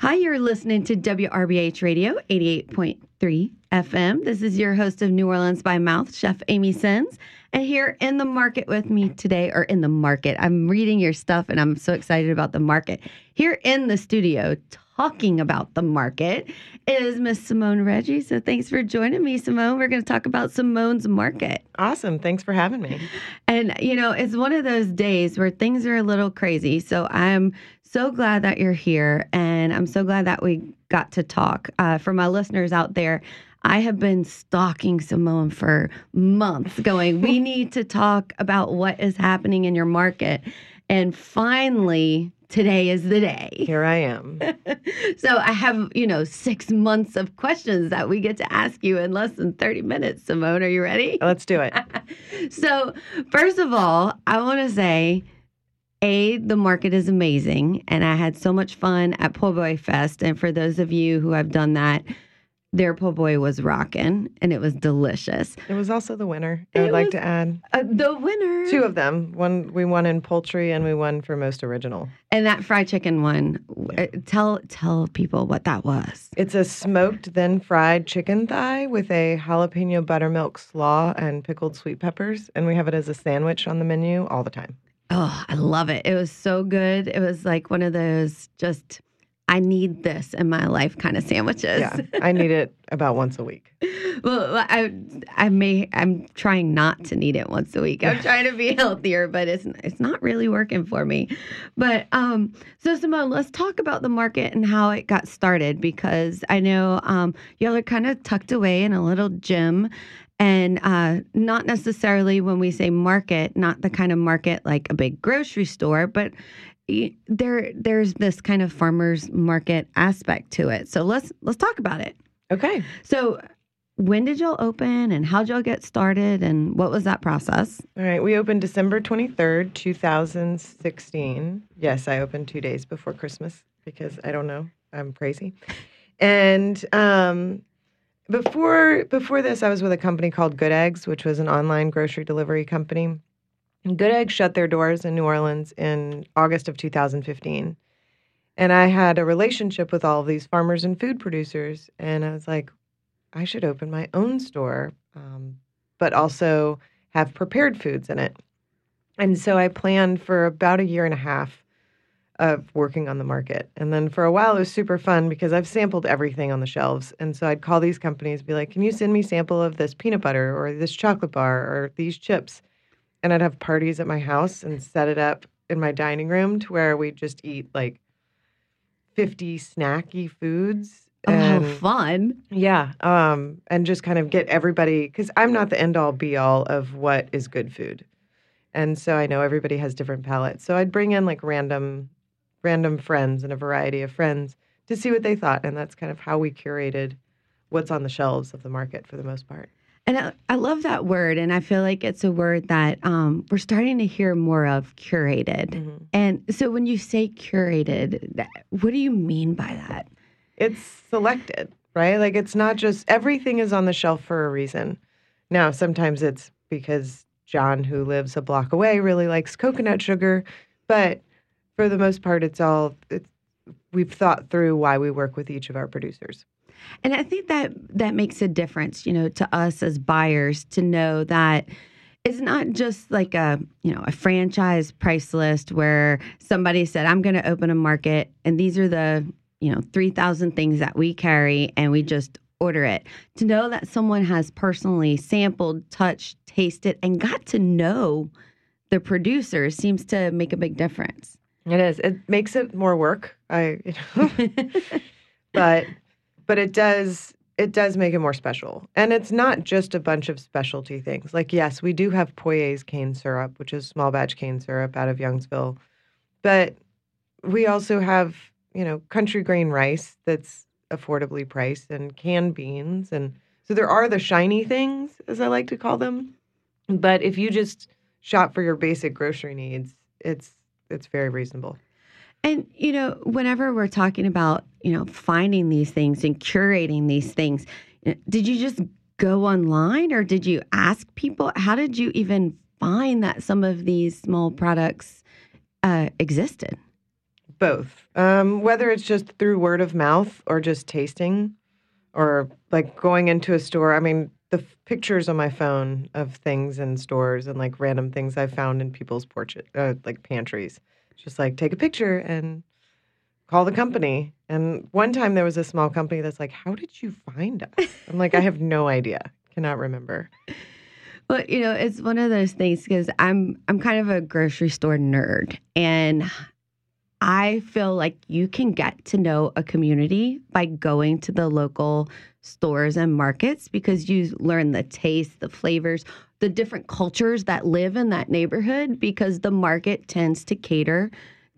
Hi, you're listening to WRBH Radio 88.3 FM. This is your host of New Orleans by Mouth, Chef Amy Sins. And here in the market with me today, or in the market, I'm reading your stuff and I'm so excited about the market. Here in the studio, talking about the market, is Miss Simone Reggie. So thanks for joining me, Simone. We're going to talk about Simone's Market. Awesome. Thanks for having me. And, you know, it's one of those days where things are a little crazy. So I'm so glad that you're here. And I'm so glad that we got to talk. Uh, for my listeners out there, I have been stalking Simone for months, going, we need to talk about what is happening in your market. And finally, today is the day. Here I am. so I have, you know, six months of questions that we get to ask you in less than 30 minutes. Simone, are you ready? Let's do it. so, first of all, I want to say, a, the market is amazing, and I had so much fun at Po' Boy Fest. And for those of you who have done that, their po' boy was rocking and it was delicious. It was also the winner. I would like to add uh, the winner. Two of them. One we won in poultry and we won for most original. And that fried chicken one, yeah. uh, tell tell people what that was. It's a smoked then fried chicken thigh with a jalapeno buttermilk slaw and pickled sweet peppers, and we have it as a sandwich on the menu all the time. Oh, I love it. It was so good. It was like one of those just I need this in my life kind of sandwiches. Yeah, I need it about once a week. well, I I may I'm trying not to need it once a week. I'm trying to be healthier, but it's it's not really working for me. But um, so Simone, let's talk about the market and how it got started because I know um, y'all are kind of tucked away in a little gym. And uh, not necessarily when we say market, not the kind of market like a big grocery store, but there there's this kind of farmers market aspect to it. So let's let's talk about it. Okay. So when did y'all open and how'd y'all get started and what was that process? All right, we opened December 23rd, 2016. Yes, I opened 2 days before Christmas because I don't know, I'm crazy. And um before before this I was with a company called Good Eggs, which was an online grocery delivery company. And Good Eggs shut their doors in New Orleans in August of 2015. And I had a relationship with all of these farmers and food producers. And I was like, I should open my own store, um, but also have prepared foods in it. And so I planned for about a year and a half of working on the market. And then for a while, it was super fun because I've sampled everything on the shelves. And so I'd call these companies, be like, can you send me sample of this peanut butter or this chocolate bar or these chips? and I'd have parties at my house and set it up in my dining room to where we'd just eat like 50 snacky foods. Oh, and, fun. Yeah. Um, and just kind of get everybody, because I'm not the end all be all of what is good food. And so I know everybody has different palates. So I'd bring in like random, random friends and a variety of friends to see what they thought. And that's kind of how we curated what's on the shelves of the market for the most part. And I, I, love that word. And I feel like it's a word that um, we're starting to hear more of curated. Mm-hmm. And so when you say curated, what do you mean by that? It's selected, right? Like it's not just everything is on the shelf for a reason. Now, sometimes it's because John, who lives a block away, really likes coconut sugar. But for the most part, it's all, it's, we've thought through why we work with each of our producers. And I think that that makes a difference, you know, to us as buyers to know that it's not just like a, you know, a franchise price list where somebody said, I'm going to open a market and these are the, you know, 3,000 things that we carry and we just order it. To know that someone has personally sampled, touched, tasted, and got to know the producer seems to make a big difference. It is. It makes it more work. I, you know, but but it does it does make it more special. And it's not just a bunch of specialty things. Like yes, we do have Poirier's cane syrup, which is small batch cane syrup out of Youngsville. But we also have, you know, country grain rice that's affordably priced and canned beans and so there are the shiny things as I like to call them. But if you just shop for your basic grocery needs, it's it's very reasonable. And, you know, whenever we're talking about, you know, finding these things and curating these things, eh, did you just go online or did you ask people? How did you even find that some of these small products uh, existed? both. Um, whether it's just through word of mouth or just tasting, or like going into a store. I mean, the f- pictures on my phone of things in stores and like random things I found in people's portrait, uh, like pantries. Just like take a picture and call the company. And one time there was a small company that's like, "How did you find us?" I'm like, "I have no idea. Cannot remember." Well, you know, it's one of those things because I'm I'm kind of a grocery store nerd, and I feel like you can get to know a community by going to the local stores and markets because you learn the taste, the flavors, the different cultures that live in that neighborhood because the market tends to cater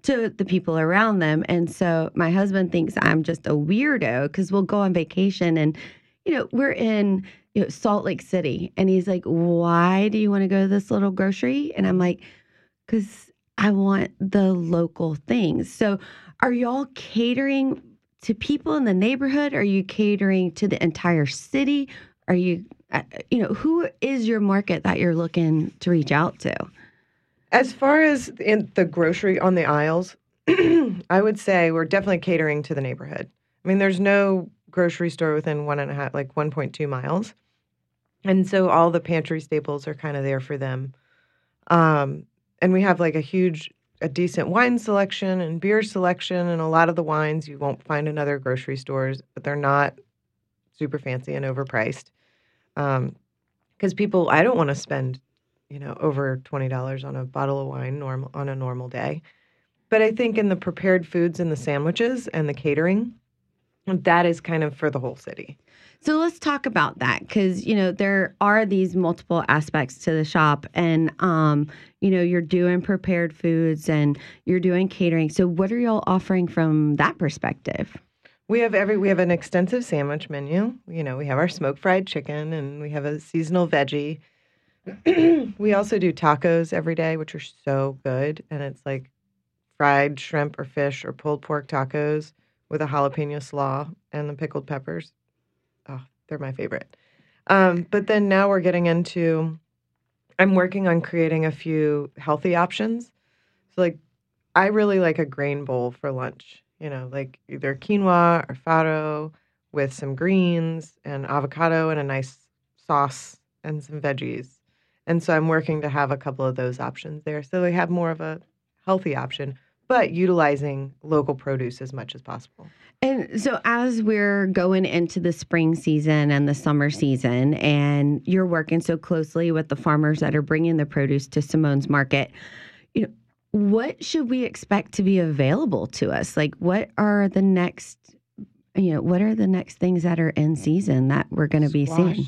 to the people around them. And so my husband thinks I'm just a weirdo because we'll go on vacation and, you know, we're in you know, Salt Lake City. And he's like, Why do you want to go to this little grocery? And I'm like, Because I want the local things. So are y'all catering to people in the neighborhood? Are you catering to the entire city? Are you, uh, you know, who is your market that you're looking to reach out to? As far as in the grocery on the aisles, I would say we're definitely catering to the neighborhood. I mean, there's no grocery store within one and a half, like 1.2 miles. And so all the pantry staples are kind of there for them. Um, and we have like a huge, a decent wine selection and beer selection. And a lot of the wines you won't find in other grocery stores, but they're not super fancy and overpriced. Um, because people, I don't want to spend you know, over $20 on a bottle of wine normal on a normal day. But I think in the prepared foods and the sandwiches and the catering, that is kind of for the whole city. So let's talk about that because you know there are these multiple aspects to the shop, and um, you know you're doing prepared foods and you're doing catering. So what are y'all offering from that perspective? We have every we have an extensive sandwich menu. You know, we have our smoked fried chicken and we have a seasonal veggie. we also do tacos every day, which are so good. And it's like fried shrimp or fish or pulled pork tacos with a jalapeno slaw and the pickled peppers. Oh, they're my favorite. Um, but then now we're getting into, I'm working on creating a few healthy options. So, like, I really like a grain bowl for lunch, you know, like either quinoa or farro with some greens and avocado and a nice sauce and some veggies. And so I'm working to have a couple of those options there. So they have more of a healthy option, but utilizing local produce as much as possible. And so, as we're going into the spring season and the summer season, and you're working so closely with the farmers that are bringing the produce to Simone's Market, you know, what should we expect to be available to us? Like, what are the next, you know, what are the next things that are in season that we're going to be seeing?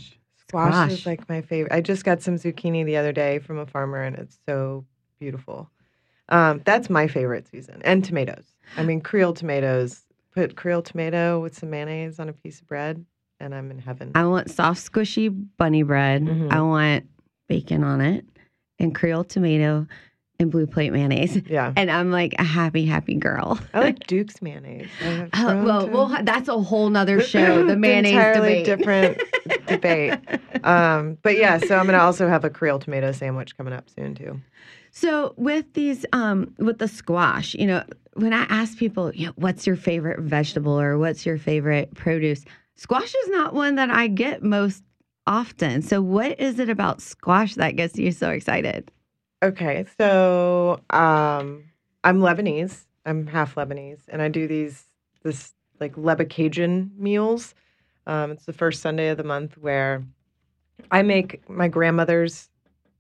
Squash. Squash. is like my favorite. I just got some zucchini the other day from a farmer, and it's so beautiful. Um, that's my favorite season. And tomatoes. I mean, Creole tomatoes. Put Creole tomato with some mayonnaise on a piece of bread, and I'm in heaven. I want soft, squishy bunny bread. Mhm. I want bacon on it, and Creole tomato, and blue plate mayonnaise. yeah. And I'm like a happy, happy girl. I like Duke's mayonnaise. Oh, well, to- well, that's a whole nother show. The mayonnaise Entirely debate. different debate. Um, but yeah, so I'm gonna also have a Creole tomato sandwich coming up soon too. So with these, um, with the squash, you know, when I ask people, you know, what's your favorite vegetable or what's your favorite produce, squash is not one that I get most often. So what is it about squash that gets you so excited? Okay, so um, I'm Lebanese. I'm half Lebanese, and I do these this like Lebanese meals. Um, it's the first Sunday of the month where I make my grandmother's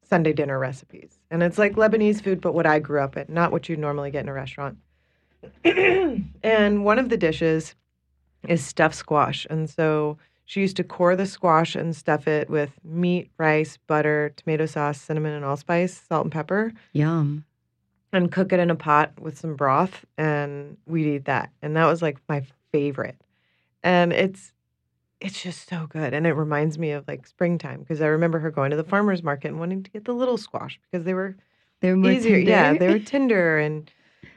Sunday dinner recipes, and it's like Lebanese food, but what I grew up in, not what you normally get in a restaurant. and one of the dishes is stuffed squash, and so she used to core the squash and stuff it with meat, rice, butter, tomato sauce, cinnamon, and allspice, salt and pepper, Yum. and cook it in a pot with some broth. And we'd eat that. And that was like my favorite. And it's it's just so good. And it reminds me of like springtime because I remember her going to the farmer's market and wanting to get the little squash because they were They're more easier. Yeah, they were tender. And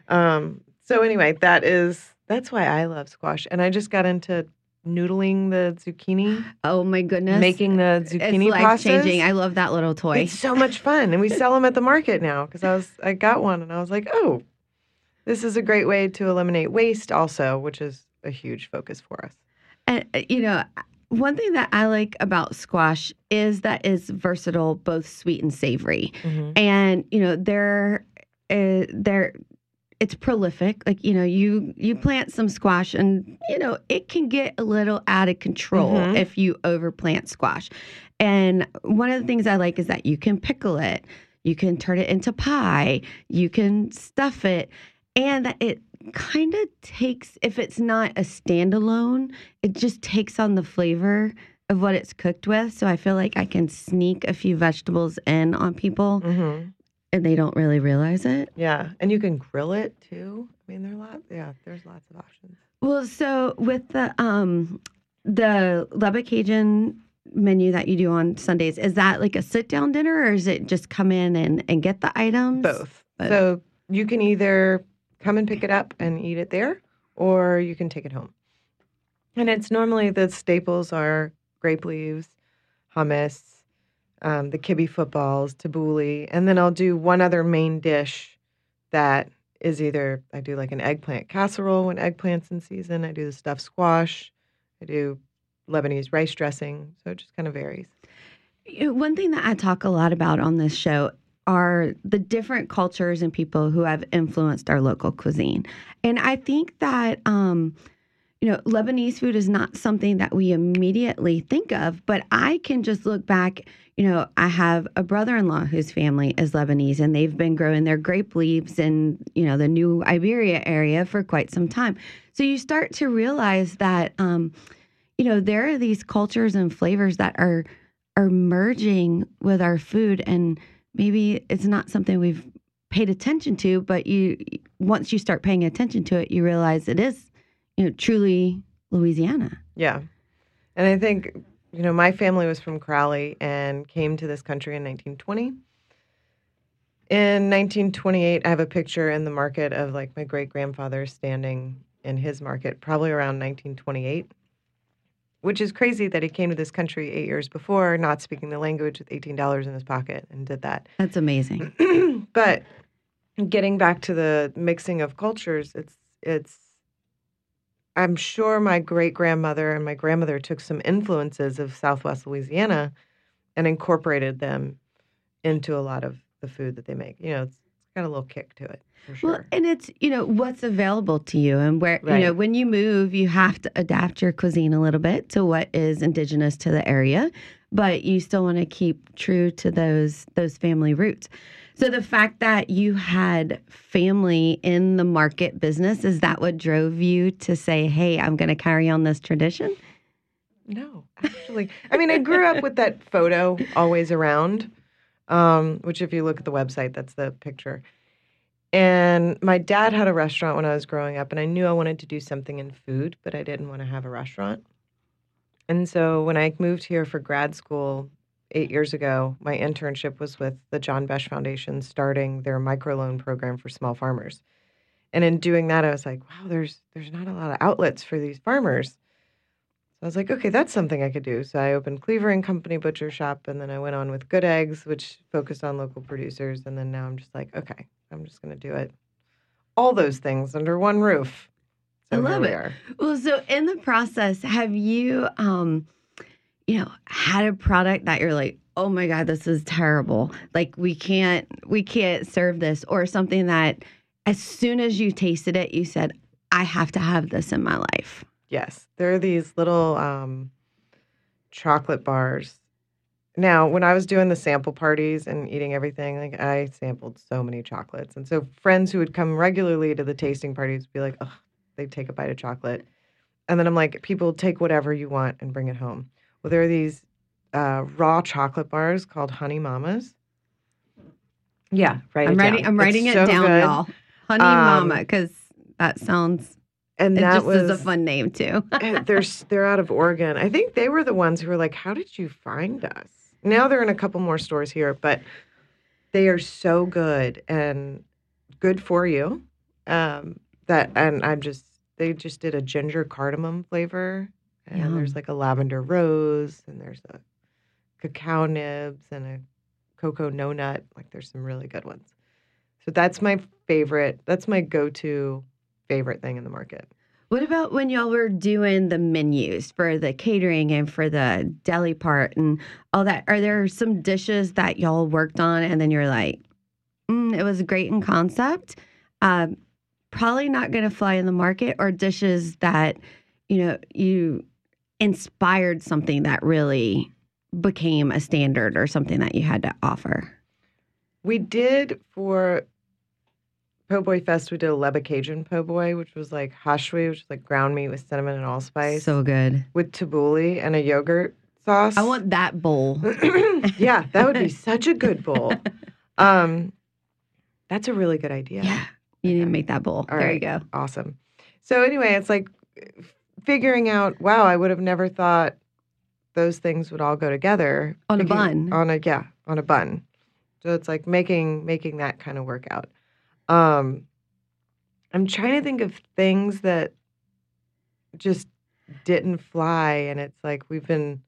um, so anyway, that is that's why I love squash. And I just got into noodling the zucchini, oh my goodness. making the zucchini it's life changing. I love that little toy. It's so much fun, and we sell them at the market now because I was I got one and I was like, oh, this is a great way to eliminate waste, also, which is a huge focus for us. And uh, you know, one thing that I like about squash is that it's versatile, both sweet and savory. And you know, they're uh, they're it's prolific. Like you know, you you plant some squash, and you know, it can get a little out of control Mhm. if you overplant squash. And one of the things I like is that you can pickle it, you can turn it into pie, you can stuff it, and that it kind of takes if it's not a standalone, it just takes on the flavor of what it's cooked with. So I feel like I can sneak a few vegetables in on people hmm and they don't really realize it. Yeah, and you can grill it too. I mean, there are a lot. Yeah, there's lots of options. Well, so with the um the Leba Cajun menu that you do on Sundays, is that like a sit down dinner or is it just come in and, and get the items? Both. Both. So you can either come and pick it up and eat it there, or you can take it home. And it's normally the staples are grape leaves, hummus, um, the kibbe footballs, tabbouleh, and then I'll do one other main dish that is either I do like an eggplant casserole when eggplant's in season. I do the stuffed squash. I do Lebanese rice dressing. So it just kind of varies. One thing that I talk a lot about on this show are the different cultures and people who have influenced our local cuisine. And I think that um you know, Lebanese food is not something that we immediately think of, but I can just look back. You know, I have a brother in law whose family is Lebanese and they've been growing their grape leaves in, you know, the new Iberia area for quite some time. So you start to realize that, um, you know, there are these cultures and flavors that are are merging with our food and maybe it's not something we've paid attention to but you once you start paying attention to it you realize it is you know truly louisiana Yeah. And I think, you know, my family was from Crowley and came to this country in 1920. In 1928, I have a picture in the market of like my great grandfather standing in his market, probably around 1928, which is crazy that he came to this country eight years before, not speaking the language with $18 in his pocket and did that. that's amazing but getting back to the mixing of cultures, it's it's I'm sure my great grandmother and my grandmother took some influences of Southwest Louisiana and incorporated them into a lot of the food that they make. You know, it's got a little kick to it for sure. well and it's you know what's available to you and where you know when you move you have to adapt your cuisine a little bit to what is indigenous to the area but you still want to keep true to those those family roots so the fact that you had family in the market business is that what drove you to say hey i'm going to carry on this tradition No, actually. I mean, I grew up with that photo always around, um, which, if you look at the website, that's the picture. And my dad had a restaurant when I was growing up, and I knew I wanted to do something in food, but I didn't want to have a restaurant. And so when I moved here for grad school eight years ago, my internship was with the John Besh Foundation, starting their microloan program for small farmers. And in doing that, I was like, wow, there's there's not a lot of outlets for these farmers. So I was like, okay, that's something I could do. So I opened Cleaver and Company Butcher Shop, and then I went on with Good Eggs, which focused on local producers. And then now I'm just like, okay, I'm just going to do it. All those things under one roof. I here love we it. are. Well, so in the process, have you, um, you know, had a product that you're like, oh my god, this is terrible. Like we can't, we can't serve this, or something that, as soon as you tasted it, you said, I have to have this in my life. Yes, there are these little um, chocolate bars. Now, when I was doing the sample parties and eating everything, like I sampled so many chocolates, and so friends who would come regularly to the tasting parties would be like, "Ugh," they'd take a bite of chocolate, and then I'm like, "People take whatever you want and bring it home." Well, there are these uh, raw chocolate bars called Honey Mamas. Yeah, right. I'm it writing. down. I'm writing It's it so down, good. y'all. Honey Um, Mama, because that sounds. And It that was is a fun name too. they're they're out of Oregon. I think they were the ones who were like, "How did you find us?" Now they're in a couple more stores here, but they are so good and good for you. Um, that and I'm just they just did a ginger cardamom flavor, and Yum. there's like a lavender rose, and there's a cacao nibs and a cocoa no nut. Like there's some really good ones. So that's my favorite. That's my go-to favorite thing in the market. What about when y'all were doing the menus for the catering and for the deli part and all that? Are there some dishes that y'all worked on and then you're like, mm, it was great in concept, um, probably not going to fly in the market, or dishes that you know you inspired something that really became a standard or something that you had to offer? We did for Po' Boy Fest, we did a Leba Cajun Po' Boy, which was like hashwi, which is like ground meat with cinnamon and allspice, So good. with tabbouleh and a yogurt sauce. I want that bowl. yeah, that would be such a good bowl. Um, that's a really good idea. Yeah. You need to make that bowl. All there right. you go. Awesome. So anyway, it's like figuring out. Wow, I would have never thought those things would all go together On a bun. On a yeah, on a bun. So it's like making making that kind of work out. Um, I'm trying to think of things that just didn't fly, and it's like we've been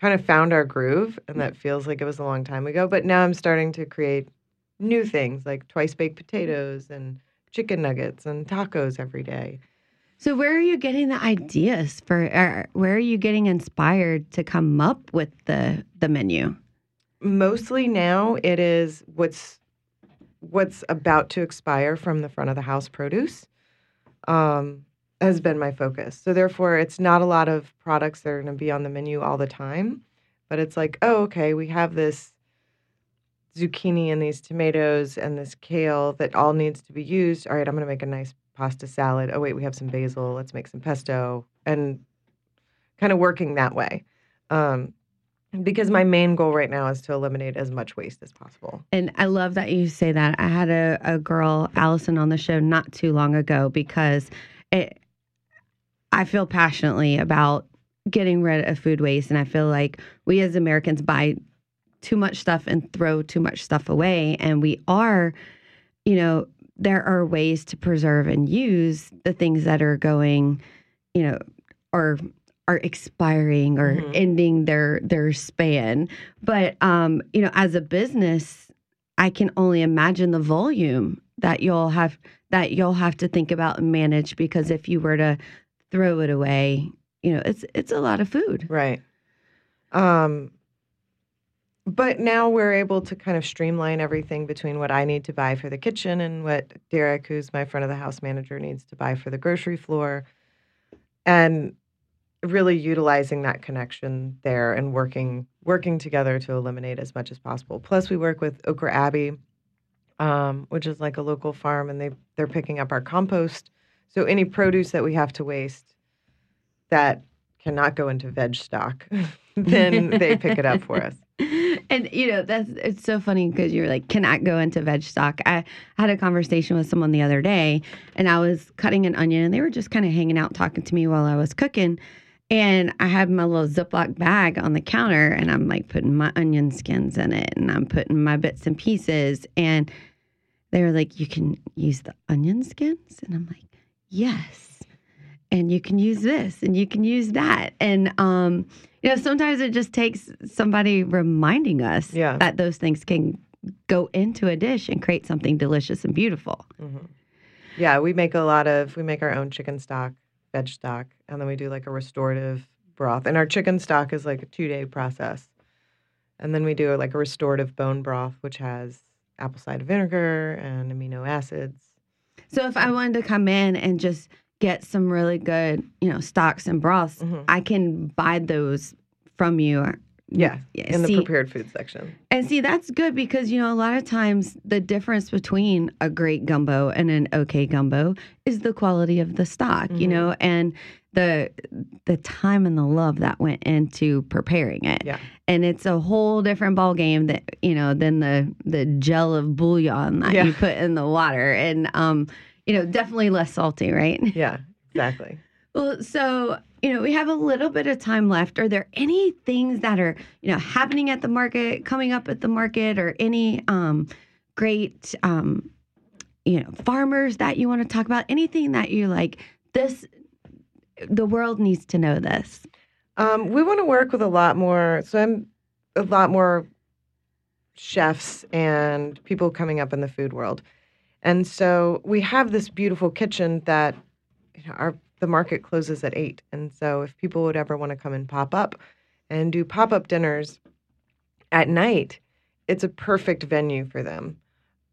kind of found our groove, and that feels like it was a long time ago. But now I'm starting to create new things like twice baked potatoes and chicken nuggets and tacos every day. So where are you getting the ideas for? Or where are you getting inspired to come up with the the menu? Mostly now it is what's what's about to expire from the front of the house produce um, has been my focus. So therefore, it's not a lot of products that are going to be on the menu all the time, but it's like, oh, okay, we have this zucchini and these tomatoes and this kale that all needs to be used. All right, I'm going to make a nice pasta salad. Oh wait, we have some basil. Let's make some pesto and kind of working that way. Um, because mm-hmm. my main goal right now is to eliminate as much waste as possible. And I love that you say that. I had a, a girl, Allison, on the show not too long ago because it, I feel passionately about getting rid of food waste. And I feel like we as Americans buy too much stuff and throw too much stuff away. And we are, you know, there are ways to preserve and use the things that are going, you know, or are expiring or Mhm. ending their their span. But um, you know, as a business, I can only imagine the volume that you'll have that you'll have to think about and manage because if you were to throw it away, you know, it's it's a lot of food. Right. Um, but now we're able to kind of streamline everything between what I need to buy for the kitchen and what Derek, who's my front of the house manager, needs to buy for the grocery floor. And really utilizing that connection there and working working together to eliminate as much as possible. Plus, we work with Okra Abbey, um, which is like a local farm, and they they're picking up our compost. So any produce that we have to waste that cannot go into veg stock, then they pick it up for us. And you know that's it's so funny because you're like cannot go into veg stock. I had a conversation with someone the other day, and I was cutting an onion, and they were just kind of hanging out talking to me while I was cooking. And I had my little Ziploc bag on the counter, and I'm like putting my onion skins in it, and I'm putting my bits and pieces. And they were like, "You can use the onion skins," and I'm like, "Yes." And you can use this, and you can use that, and um, you know, sometimes it just takes somebody reminding us Yeah. that those things can go into a dish and create something delicious and beautiful. Mhm. Yeah, we make a lot of we make our own chicken stock, veg stock, and then we do like a restorative broth. And our chicken stock is like a two day process. And then we do like a restorative bone broth, which has apple cider vinegar and amino acids. So if I wanted to come in and just get some really good, you know, stocks and broths, Mhm. I can buy those from you. Yeah, in the prepared food section. and see that's good because you know a lot of times the difference between a great gumbo and an okay gumbo is the quality of the stock, you Mhm. know, and the the time and the love that went into preparing it. Yeah. And it's a whole different ball game that you know than the the gel of bouillon that Yeah. you put in the water and um you know definitely less salty, right? Yeah, exactly. Well, so you know, we have a little bit of time left. Are there any things that are you know happening at the market, coming up at the market, or any um, great um, you know farmers that you want to talk about? Anything that you like? This the world needs to know this. Um, we want to work with a lot more. So I'm a lot more chefs and people coming up in the food world. And so we have this beautiful kitchen that you know, our the market closes at eight. And so if people would ever want to come and pop up and do pop up dinners at night, it's a perfect venue for them.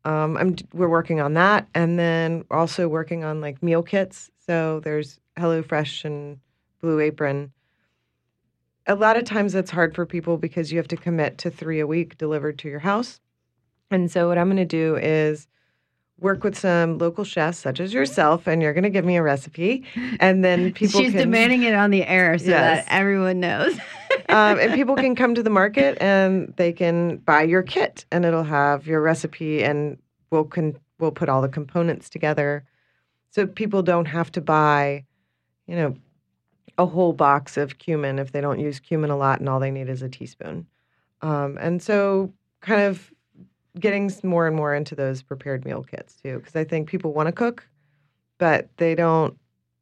Um, I'm we're working on that, and then also working on like meal kits. So there's HelloFresh and Blue Apron. A lot of times that's hard for people because you have to commit to three a week delivered to your house. And so what I'm going to do is work with some local chefs such as yourself and you're going to give me a recipe and then people She's can, demanding it on the air so Yes. that everyone knows. um, and people can come to the market and they can buy your kit and it'll have your recipe and we'll con- we'll put all the components together so people don't have to buy you know a whole box of cumin if they don't use cumin a lot and all they need is a teaspoon um, and so kind of getting more and more into those prepared meal kits too because i think people want to cook but they don't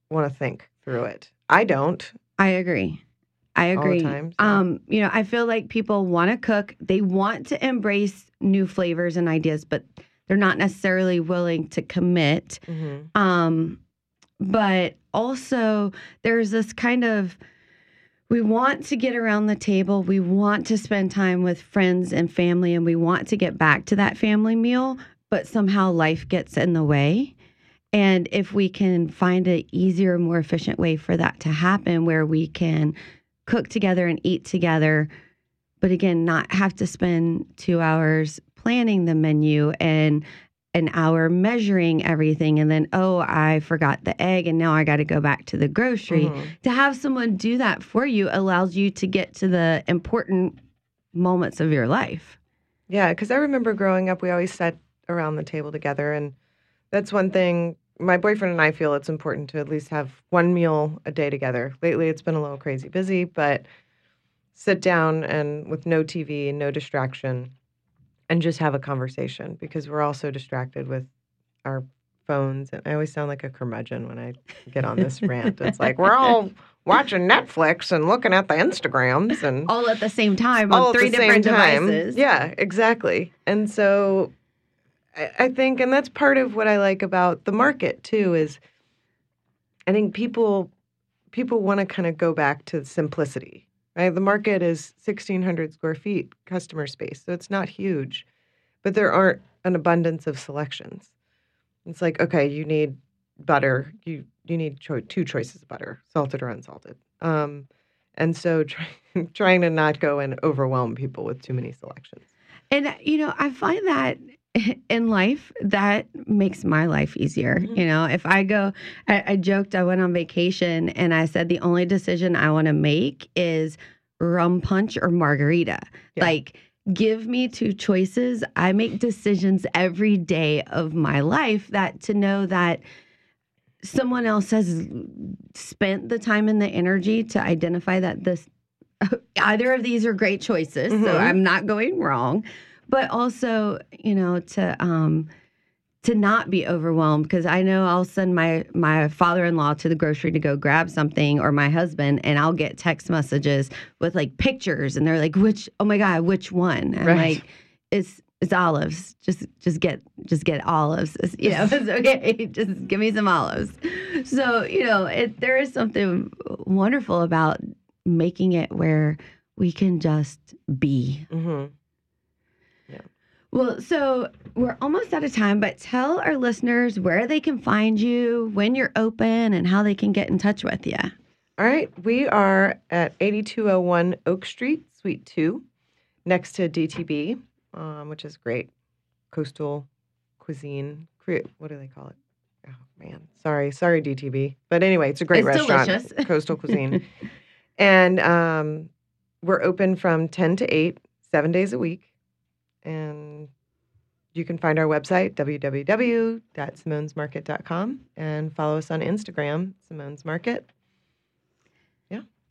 want to think through it i don't I agree. I agree. time, so. Um, you know, I feel like people want to cook. They want to embrace new flavors and ideas, but they're not necessarily willing to commit. hmm Um, but also there's this kind of we want to get around the table. We want to spend time with friends and family, and we want to get back to that family meal, but somehow life gets in the way. And if we can find an easier, more efficient way for that to happen, where we can cook together and eat together, but again, not have to spend two hours planning the menu and an hour measuring everything, and then, oh, I forgot the egg, and now I got to go back to the grocery. Mhm. To have someone do that for you allows you to get to the important moments of your life. Yeah, because I remember growing up, we always sat around the table together, and that's one thing. My boyfriend and I feel it's important to at least have one meal a day together. Lately, it's been a little crazy busy, but sit down and with no TV no distraction, and just have a conversation because we're all so distracted with our phones. And I always sound like a curmudgeon when I get on this rant. It's like we're all watching Netflix and looking at the Instagrams and All at the same time all on three different devices. Yeah, exactly. And so I, I think, and that's part of what I like about the market too, is I think people people want to kind of go back to simplicity. Right? The market is sixteen hundred square feet customer space, so it's not huge, but there aren't an abundance of selections. It's like okay, you need butter, you you need cho- two choices of butter, salted or unsalted. Um, and so try, trying to not go and overwhelm people with too many selections. And, you know, I find that in life, that makes my life easier. Mhm. You know, if I go, I, I joked, I went on vacation and I said, the only decision I want to make is rum punch or margarita. Yeah. Like, give me two choices. I make decisions every day of my life that to know that someone else has spent the time and the energy to identify that this either of these are great choices so Mhm. i'm not going wrong but also you know to um to not be overwhelmed because i know i'll send my my father-in-law to the grocery to go grab something or my husband and i'll get text messages with like pictures and they're like which oh my god which one? And Right. like it's it's olives. Just just get just get olives. It's- you know it's okay. Just give me some olives. So you know it there is something wonderful about making it where we can just be. Mm-hmm. Well so we're almost out of time but tell our listeners where they can find you when you're open and how they can get in touch with you All right, we are at 8201 Oak Street, Suite 2, next to DTB, um, which is great. Coastal cuisine. What do they call it? Oh, man. Sorry. Sorry, DTB. But anyway, it's a great It's restaurant. delicious. Coastal cuisine. and um, we're open from 10 to 8, seven days a week. And you can find our website, www.simonesmarket.com, and follow us on Instagram, Simone's Market.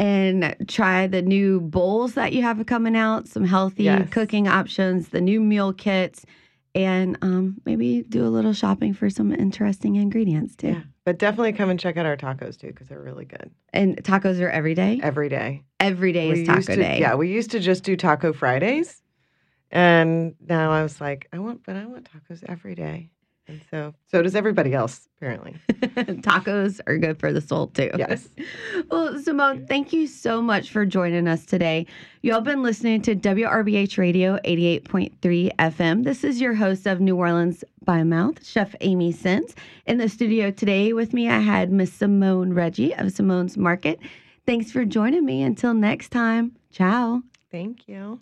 and try the new bowls that you have coming out, some healthy Yes. cooking options, the new meal kits, and um, maybe do a little shopping for some interesting ingredients too. Yeah. But definitely come and check out our tacos too, because they're really good And tacos are every day. every day. Every day We is taco to, day. Yeah, we used to just do Taco Fridays, and now I was like, I want, but I want tacos every day. And so, so does everybody else, apparently. Tacos are good for the soul too. Yes. Well, Simone, thank you so much for joining us today. Y'all been listening to WRBH Radio 88.3 FM. This is your host of New Orleans by Mouth, Chef Amy Sins. In the studio today with me, I had Miss Simone Reggie of Simone's Market. Thanks for joining me. Until next time, ciao. Thank you.